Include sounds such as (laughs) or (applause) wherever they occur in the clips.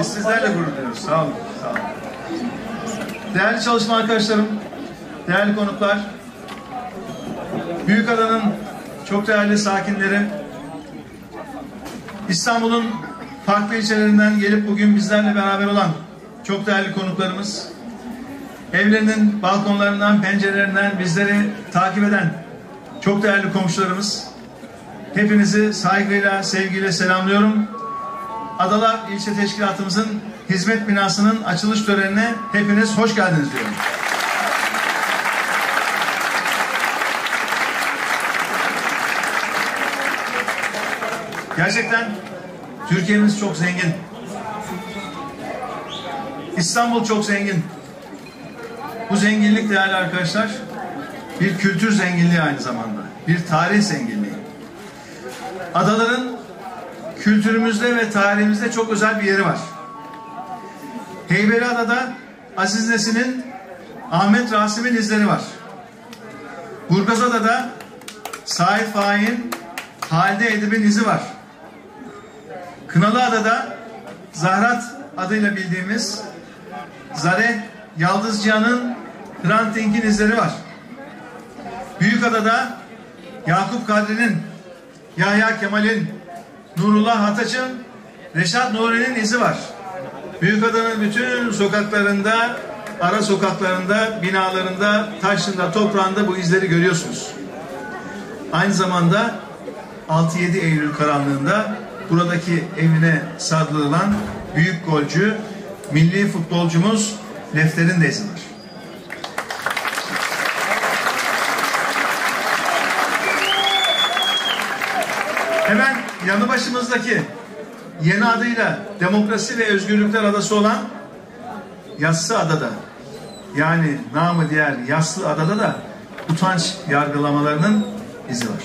biz sizlerle gurur duyuyoruz. Sağ olun. Sağ olun. Değerli çalışma arkadaşlarım, değerli konuklar, Büyükada'nın çok değerli sakinleri, İstanbul'un farklı ilçelerinden gelip bugün bizlerle beraber olan çok değerli konuklarımız, evlerinin balkonlarından, pencerelerinden bizleri takip eden çok değerli komşularımız, hepinizi saygıyla, sevgiyle selamlıyorum. Adalar İlçe Teşkilatımızın hizmet binasının açılış törenine hepiniz hoş geldiniz diyorum. Gerçekten Türkiye'miz çok zengin. İstanbul çok zengin. Bu zenginlik değerli arkadaşlar bir kültür zenginliği aynı zamanda. Bir tarih zenginliği. Adaların kültürümüzde ve tarihimizde çok özel bir yeri var. Heybeliada'da Aziz Nesin'in Ahmet Rasim'in izleri var. Burgazada'da Said Faik'in Halide Edip'in izi var. Kınalıada'da Zahrat adıyla bildiğimiz Zare Yaldızcan'ın Hrant Dink'in izleri var. Büyükada'da Yakup Kadri'nin, Yahya Kemal'in, Nurullah Hataç'ın, Reşat Nuri'nin izi var. Büyükada'nın bütün sokaklarında, ara sokaklarında, binalarında, taşında, toprağında bu izleri görüyorsunuz. Aynı zamanda 6-7 Eylül karanlığında buradaki evine sarılan büyük golcü, milli futbolcumuz Lefter'in de izi var. Hemen yanı başımızdaki yeni adıyla Demokrasi ve Özgürlükler Adası olan Yassı Adada yani namı diğer Yassı Adada da utanç yargılamalarının izi var.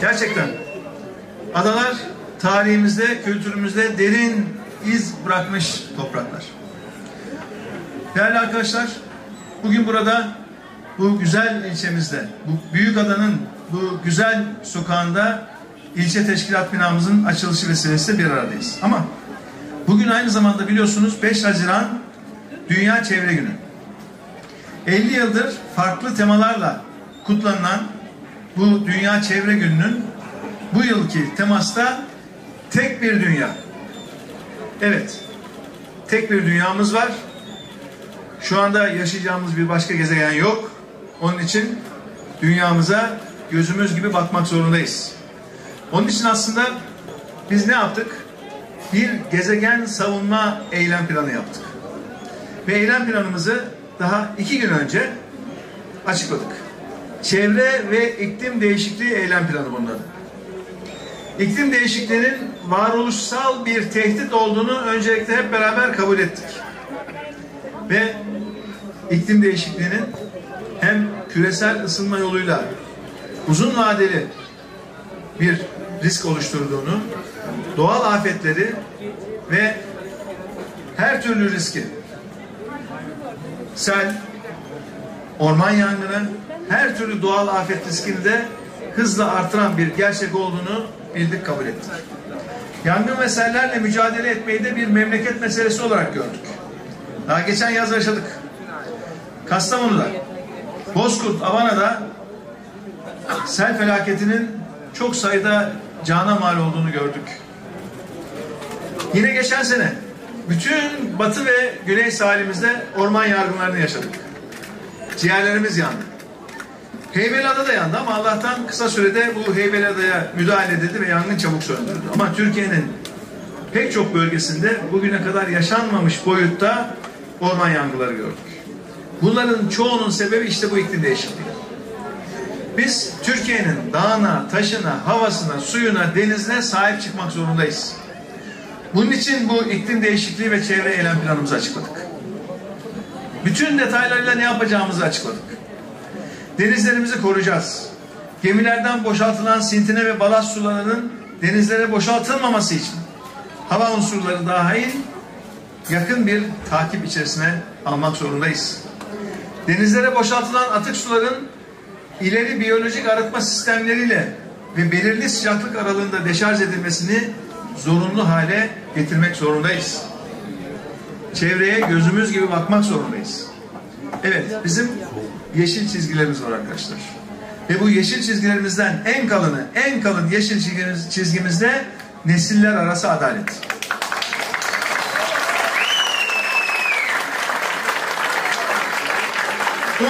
Gerçekten adalar tarihimizde, kültürümüzde derin iz bırakmış topraklar. Değerli arkadaşlar, bugün burada bu güzel ilçemizde, bu büyük adanın bu güzel sokağında ilçe teşkilat binamızın açılışı vesilesiyle bir aradayız. Ama bugün aynı zamanda biliyorsunuz 5 Haziran Dünya Çevre Günü. 50 yıldır farklı temalarla kutlanılan bu Dünya Çevre Günü'nün bu yılki temasta tek bir dünya. Evet, tek bir dünyamız var. Şu anda yaşayacağımız bir başka gezegen yok. Onun için dünyamıza gözümüz gibi bakmak zorundayız. Onun için aslında biz ne yaptık? Bir gezegen savunma eylem planı yaptık. Ve eylem planımızı daha iki gün önce açıkladık. Çevre ve iklim değişikliği eylem planı bunun adı. İklim değişikliğinin varoluşsal bir tehdit olduğunu öncelikle hep beraber kabul ettik. Ve iklim değişikliğinin hem küresel ısınma yoluyla uzun vadeli bir risk oluşturduğunu, doğal afetleri ve her türlü riski sel, orman yangını, her türlü doğal afet riskini de hızla artıran bir gerçek olduğunu bildik, kabul ettik. Yangın ve sellerle mücadele etmeyi de bir memleket meselesi olarak gördük. Daha geçen yaz yaşadık. Kastamonu'da, Bozkurt, Avana'da sel felaketinin çok sayıda cana mal olduğunu gördük. Yine geçen sene bütün batı ve güney sahilimizde orman yargınlarını yaşadık. Ciğerlerimiz yandı. Heybeliada da yandı ama Allah'tan kısa sürede bu Heybeliada'ya müdahale edildi ve yangın çabuk söndürüldü. Ama Türkiye'nin pek çok bölgesinde bugüne kadar yaşanmamış boyutta orman yangınları gördük. Bunların çoğunun sebebi işte bu iklim değişikliği. Biz Türkiye'nin dağına, taşına, havasına, suyuna, denizine sahip çıkmak zorundayız. Bunun için bu iklim değişikliği ve çevre eylem planımızı açıkladık. Bütün detaylarıyla ne yapacağımızı açıkladık. Denizlerimizi koruyacağız. Gemilerden boşaltılan sintine ve balast sularının denizlere boşaltılmaması için hava unsurları dahil yakın bir takip içerisine almak zorundayız. Denizlere boşaltılan atık suların ileri biyolojik arıtma sistemleriyle ve belirli sıcaklık aralığında deşarj edilmesini zorunlu hale getirmek zorundayız. Çevreye gözümüz gibi bakmak zorundayız. Evet, bizim yeşil çizgilerimiz var arkadaşlar. Ve bu yeşil çizgilerimizden en kalını, en kalın yeşil çizgimiz, çizgimizde nesiller arası adalet. Bu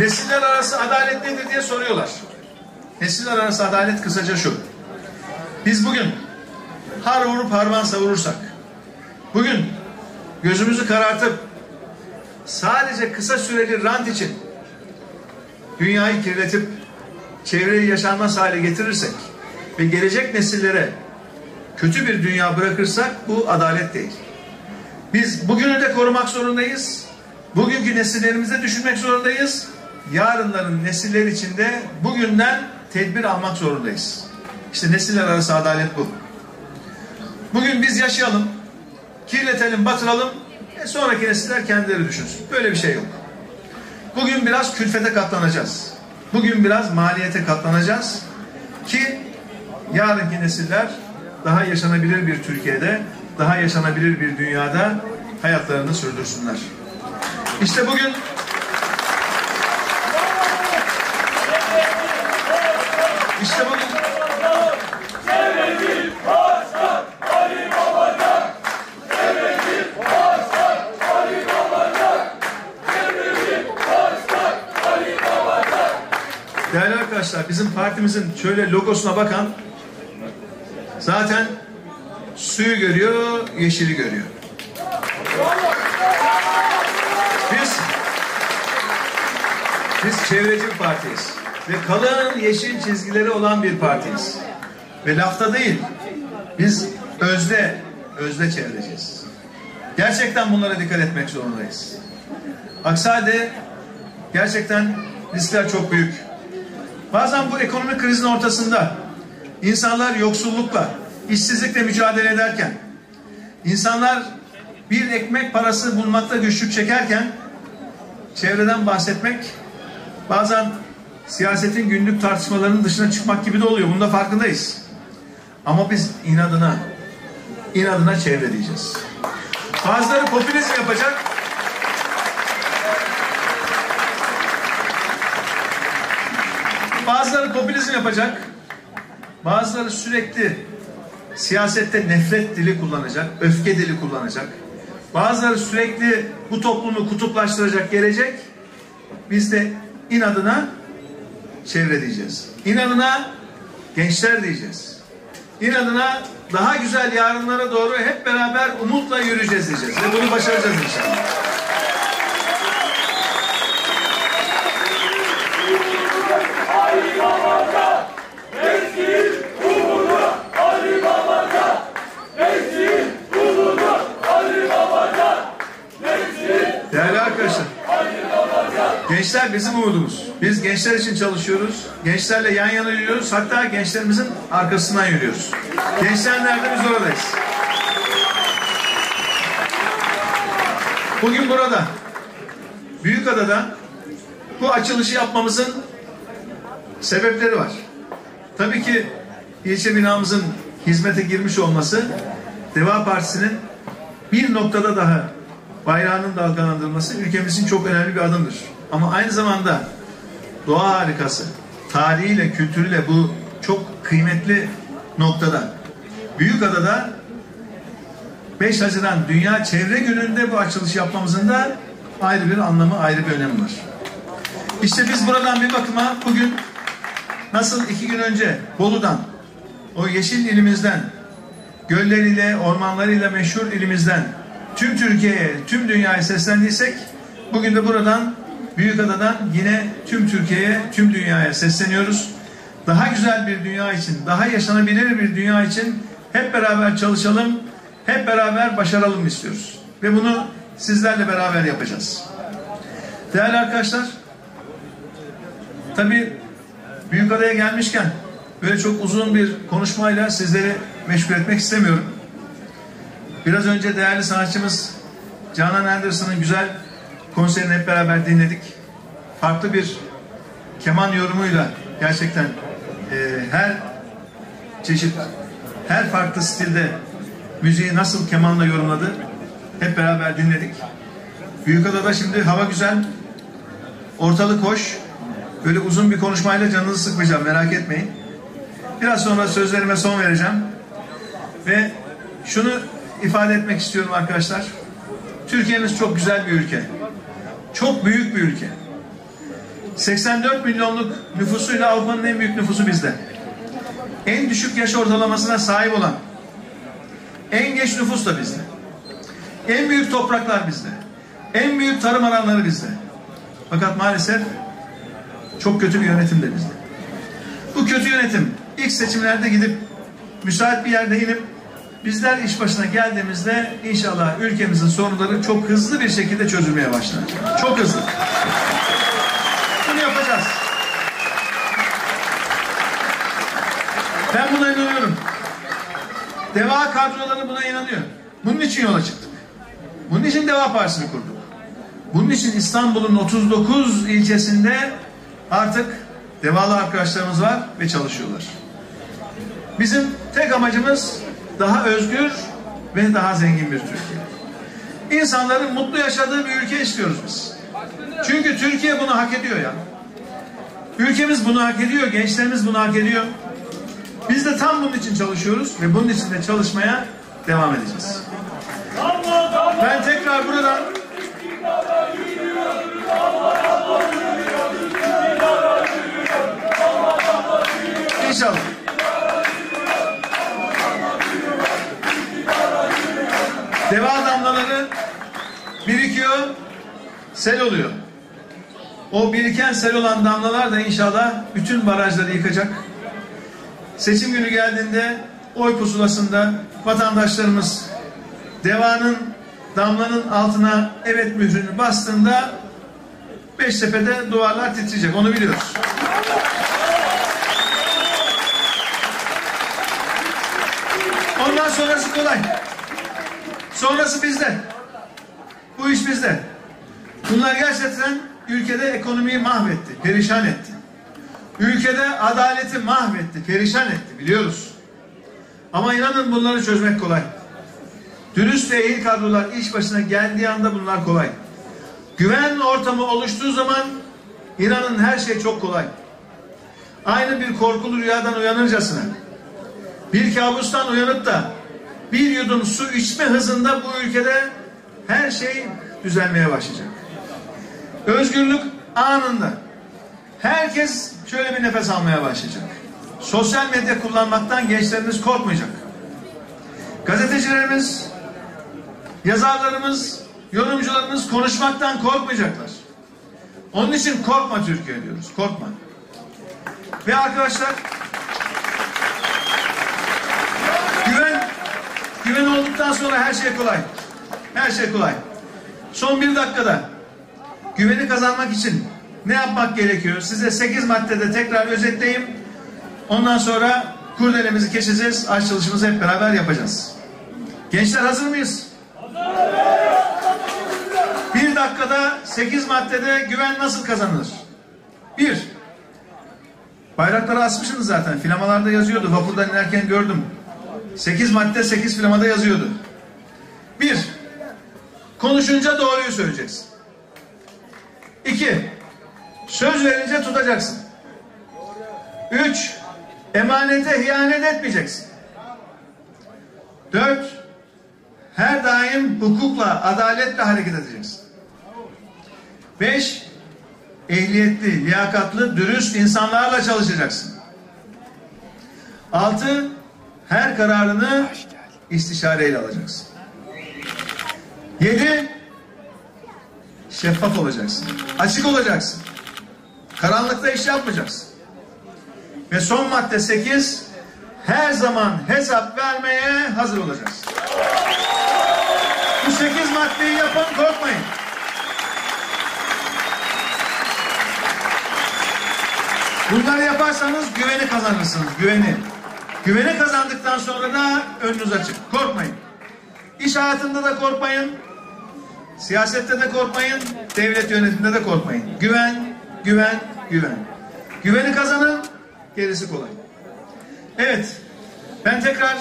nesiller arası adalet nedir diye soruyorlar. Nesiller arası adalet kısaca şu. Biz bugün har vurup harman savurursak, bugün gözümüzü karartıp sadece kısa süreli rant için dünyayı kirletip çevreyi yaşanmaz hale getirirsek ve gelecek nesillere kötü bir dünya bırakırsak bu adalet değil. Biz bugünü de korumak zorundayız. Bugünkü nesillerimize düşünmek zorundayız. Yarınların nesiller içinde bugünden tedbir almak zorundayız. İşte nesiller arası adalet bu. Bugün biz yaşayalım, kirletelim, batıralım, e sonraki nesiller kendileri düşünsün. Böyle bir şey yok. Bugün biraz külfete katlanacağız. Bugün biraz maliyete katlanacağız ki yarınki nesiller daha yaşanabilir bir Türkiye'de, daha yaşanabilir bir dünyada hayatlarını sürdürsünler. İşte bugün işte bugün Değerli arkadaşlar bizim partimizin şöyle logosuna bakan zaten suyu görüyor, yeşili görüyor. Biz biz çevreci bir partiyiz. Ve kalın yeşil çizgileri olan bir partiyiz. Ve lafta değil, biz özde, özde çevreciyiz. Gerçekten bunlara dikkat etmek zorundayız. Aksi halde gerçekten riskler çok büyük. Bazen bu ekonomik krizin ortasında insanlar yoksullukla, işsizlikle mücadele ederken, insanlar bir ekmek parası bulmakta güçlük çekerken çevreden bahsetmek bazen siyasetin günlük tartışmalarının dışına çıkmak gibi de oluyor. Bunda farkındayız. Ama biz inadına inadına çevre diyeceğiz. Bazıları popülizm yapacak. Bazıları popülizm yapacak. Bazıları sürekli siyasette nefret dili kullanacak, öfke dili kullanacak. Bazıları sürekli bu toplumu kutuplaştıracak gelecek. Biz de inadına çevre diyeceğiz. İnadına gençler diyeceğiz. İnadına daha güzel yarınlara doğru hep beraber umutla yürüyeceğiz diyeceğiz. Ve bunu başaracağız inşallah. Değerli arkadaşlar, gençler bizim umudumuz. Biz gençler için çalışıyoruz. Gençlerle yan yana yürüyoruz. Hatta gençlerimizin arkasından yürüyoruz. Gençler nerede biz oradayız. Bugün burada, Büyükada'da bu açılışı yapmamızın sebepleri var. Tabii ki ilçe binamızın hizmete girmiş olması Deva Partisi'nin bir noktada daha bayrağının dalgalandırılması ülkemizin çok önemli bir adımdır. Ama aynı zamanda doğa harikası, tarihiyle, kültürüyle bu çok kıymetli noktada Büyükada'da 5 Haziran Dünya Çevre Günü'nde bu açılış yapmamızın da ayrı bir anlamı, ayrı bir önemi var. İşte biz buradan bir bakıma bugün nasıl iki gün önce Bolu'dan, o yeşil ilimizden, gölleriyle, ormanlarıyla meşhur ilimizden tüm Türkiye'ye, tüm dünyaya seslendiysek bugün de buradan Büyükada'dan yine tüm Türkiye'ye, tüm dünyaya sesleniyoruz. Daha güzel bir dünya için, daha yaşanabilir bir dünya için hep beraber çalışalım, hep beraber başaralım istiyoruz. Ve bunu sizlerle beraber yapacağız. Değerli arkadaşlar, tabii Büyükada'ya gelmişken böyle çok uzun bir konuşmayla sizleri meşgul etmek istemiyorum. Biraz önce değerli sanatçımız Canan Anderson'ın güzel konserini hep beraber dinledik. Farklı bir keman yorumuyla gerçekten e, her çeşit, her farklı stilde müziği nasıl kemanla yorumladı hep beraber dinledik. Büyükada'da şimdi hava güzel, ortalık hoş. Böyle uzun bir konuşmayla canınızı sıkmayacağım merak etmeyin. Biraz sonra sözlerime son vereceğim. Ve şunu ifade etmek istiyorum arkadaşlar. Türkiye'miz çok güzel bir ülke. Çok büyük bir ülke. 84 milyonluk nüfusuyla Avrupa'nın en büyük nüfusu bizde. En düşük yaş ortalamasına sahip olan, en geç nüfus da bizde. En büyük topraklar bizde. En büyük tarım alanları bizde. Fakat maalesef çok kötü bir yönetim de bizde. Bu kötü yönetim ilk seçimlerde gidip müsait bir yerde inip bizler iş başına geldiğimizde inşallah ülkemizin sorunları çok hızlı bir şekilde çözülmeye başlar. Çok hızlı. Bunu yapacağız. Ben buna inanıyorum. Deva kadroları buna inanıyor. Bunun için yola çıktık. Bunun için Deva Partisi'ni kurduk. Bunun için İstanbul'un 39 ilçesinde artık devalı arkadaşlarımız var ve çalışıyorlar. Bizim tek amacımız daha özgür ve daha zengin bir Türkiye. İnsanların mutlu yaşadığı bir ülke istiyoruz biz. Çünkü Türkiye bunu hak ediyor ya. Ülkemiz bunu hak ediyor, gençlerimiz bunu hak ediyor. Biz de tam bunun için çalışıyoruz ve bunun için de çalışmaya devam edeceğiz. Ben tekrar buradan İnşallah. Deva damlaları birikiyor, sel oluyor. O biriken sel olan damlalar da inşallah bütün barajları yıkacak. Seçim günü geldiğinde oy pusulasında vatandaşlarımız devanın damlanın altına evet mührünü bastığında Beştepe'de duvarlar titreyecek. Onu biliyoruz. Ondan sonrası kolay. Sonrası bizde. Bu iş bizde. Bunlar gerçekten ülkede ekonomiyi mahvetti, perişan etti. Ülkede adaleti mahvetti, perişan etti biliyoruz. Ama inanın bunları çözmek kolay. Dürüst ve ehil kadrolar iş başına geldiği anda bunlar kolay. Güven ortamı oluştuğu zaman inanın her şey çok kolay. Aynı bir korkulu rüyadan uyanırcasına. Bir kabustan uyanıp da bir yudum su içme hızında bu ülkede her şey düzelmeye başlayacak. Özgürlük anında. Herkes şöyle bir nefes almaya başlayacak. Sosyal medya kullanmaktan gençlerimiz korkmayacak. Gazetecilerimiz, yazarlarımız, yorumcularımız konuşmaktan korkmayacaklar. Onun için korkma Türkiye diyoruz. Korkma. Ve arkadaşlar güven güven olduktan sonra her şey kolay. Her şey kolay. Son bir dakikada güveni kazanmak için ne yapmak gerekiyor? Size 8 maddede tekrar özetleyeyim. Ondan sonra kurdelemizi keseceğiz. Açılışımızı hep beraber yapacağız. Gençler hazır mıyız? Bir dakikada 8 maddede güven nasıl kazanılır? Bir, bayrakları asmışsınız zaten. Filamalarda yazıyordu. Vapurdan inerken gördüm. 8 madde 8 filamada yazıyordu. Bir, konuşunca doğruyu söyleyeceksin. İki, söz verince tutacaksın. Üç, emanete ihanet etmeyeceksin. Dört, her daim hukukla, adaletle hareket edeceksin. Beş, ehliyetli, liyakatlı, dürüst insanlarla çalışacaksın. Altı, her kararını istişareyle alacaksın. Yedi, şeffaf olacaksın. Açık olacaksın. Karanlıkta iş yapmayacaksın. Ve son madde sekiz, her zaman hesap vermeye hazır olacaksın. Bu sekiz maddeyi yapın korkmayın. Bunları yaparsanız güveni kazanırsınız. Güveni. Güveni kazandıktan sonra da önünüz açık. Korkmayın. İş hayatında da korkmayın. Siyasette de korkmayın. Devlet yönetiminde de korkmayın. Güven, güven, güven. Güveni kazanın. Gerisi kolay. Evet. Ben tekrar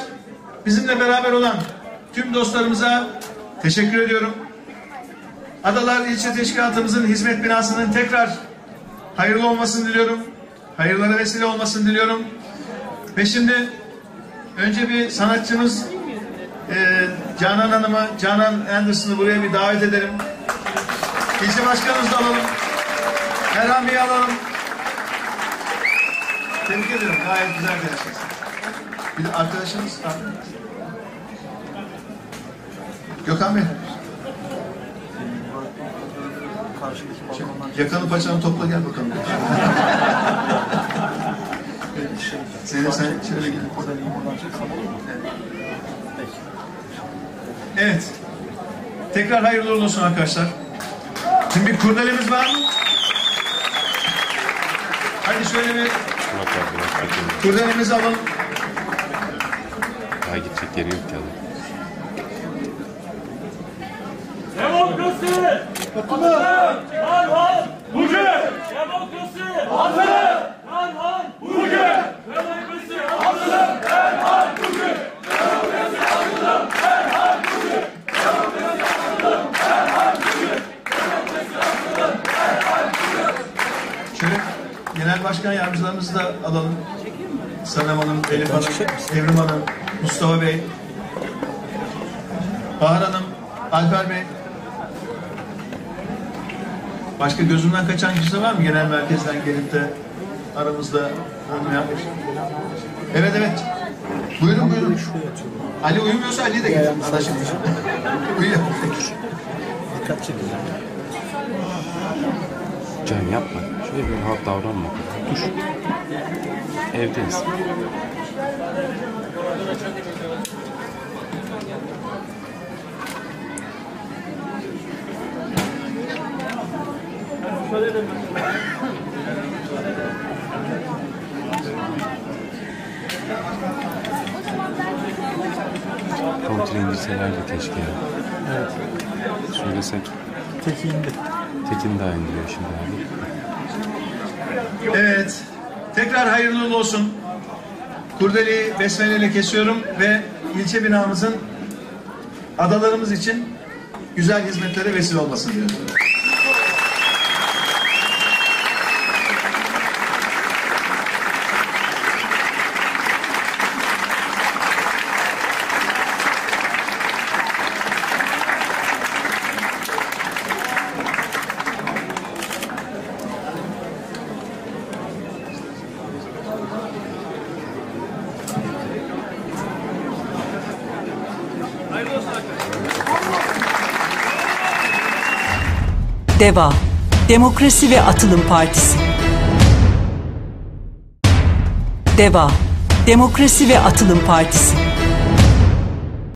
bizimle beraber olan tüm dostlarımıza teşekkür ediyorum. Adalar İlçe Teşkilatımızın hizmet binasının tekrar hayırlı olmasını diliyorum. Hayırlara vesile olmasını diliyorum. Ve şimdi önce bir sanatçımız e, Canan Hanım'ı, Canan Anderson'ı buraya bir davet edelim. İlçe başkanımızı da alalım. Erhan Bey'i alalım. Tebrik ederim. Gayet güzel bir yaşasın. Bir de arkadaşımız Gökhan Bey. Yakanı paçanı topla gel bakalım. (laughs) (laughs) Zeynep sen şöyle gel. Evet. Tekrar hayırlı uğurlu olsun arkadaşlar. Şimdi bir kurdelemiz var mı? Hadi şöyle bir kurdelemizi alalım. Daha gidecek yeri yok adam. Demokrasi! Atatürk! Derhal! Bugün! Demokrasi! Atatürk! Derhal! Bugün! Demokrasi! Atatürk! Derhal! Bugün! Şöyle genel başkan yardımcılarımızı da alalım. Sanem Hanım, Elif Hanım, Evrim Hanım, Mustafa Bey, Bahar Hanım, Alper Bey. Başka gözümden kaçan kişi var mı genel merkezden gelip de aramızda yapmış? Evet evet. Buyurun buyurun. Ali uyumuyorsa Ali de gelir. Anlaşıldı. Uyuyor. Can yapma. Şöyle bir rahat davranma. Dur. Evdeyiz. Kontrol indirselerdi keşke ya. Evet. Söylesek. Teki indi. Tekin daha indiriyor şimdi abi. Evet. Tekrar hayırlı uğurlu olsun. Kurdeli besmeleyle kesiyorum ve ilçe binamızın adalarımız için güzel hizmetlere vesile olmasını diliyorum. DEVA Demokrasi ve Atılım Partisi. DEVA Demokrasi ve Atılım Partisi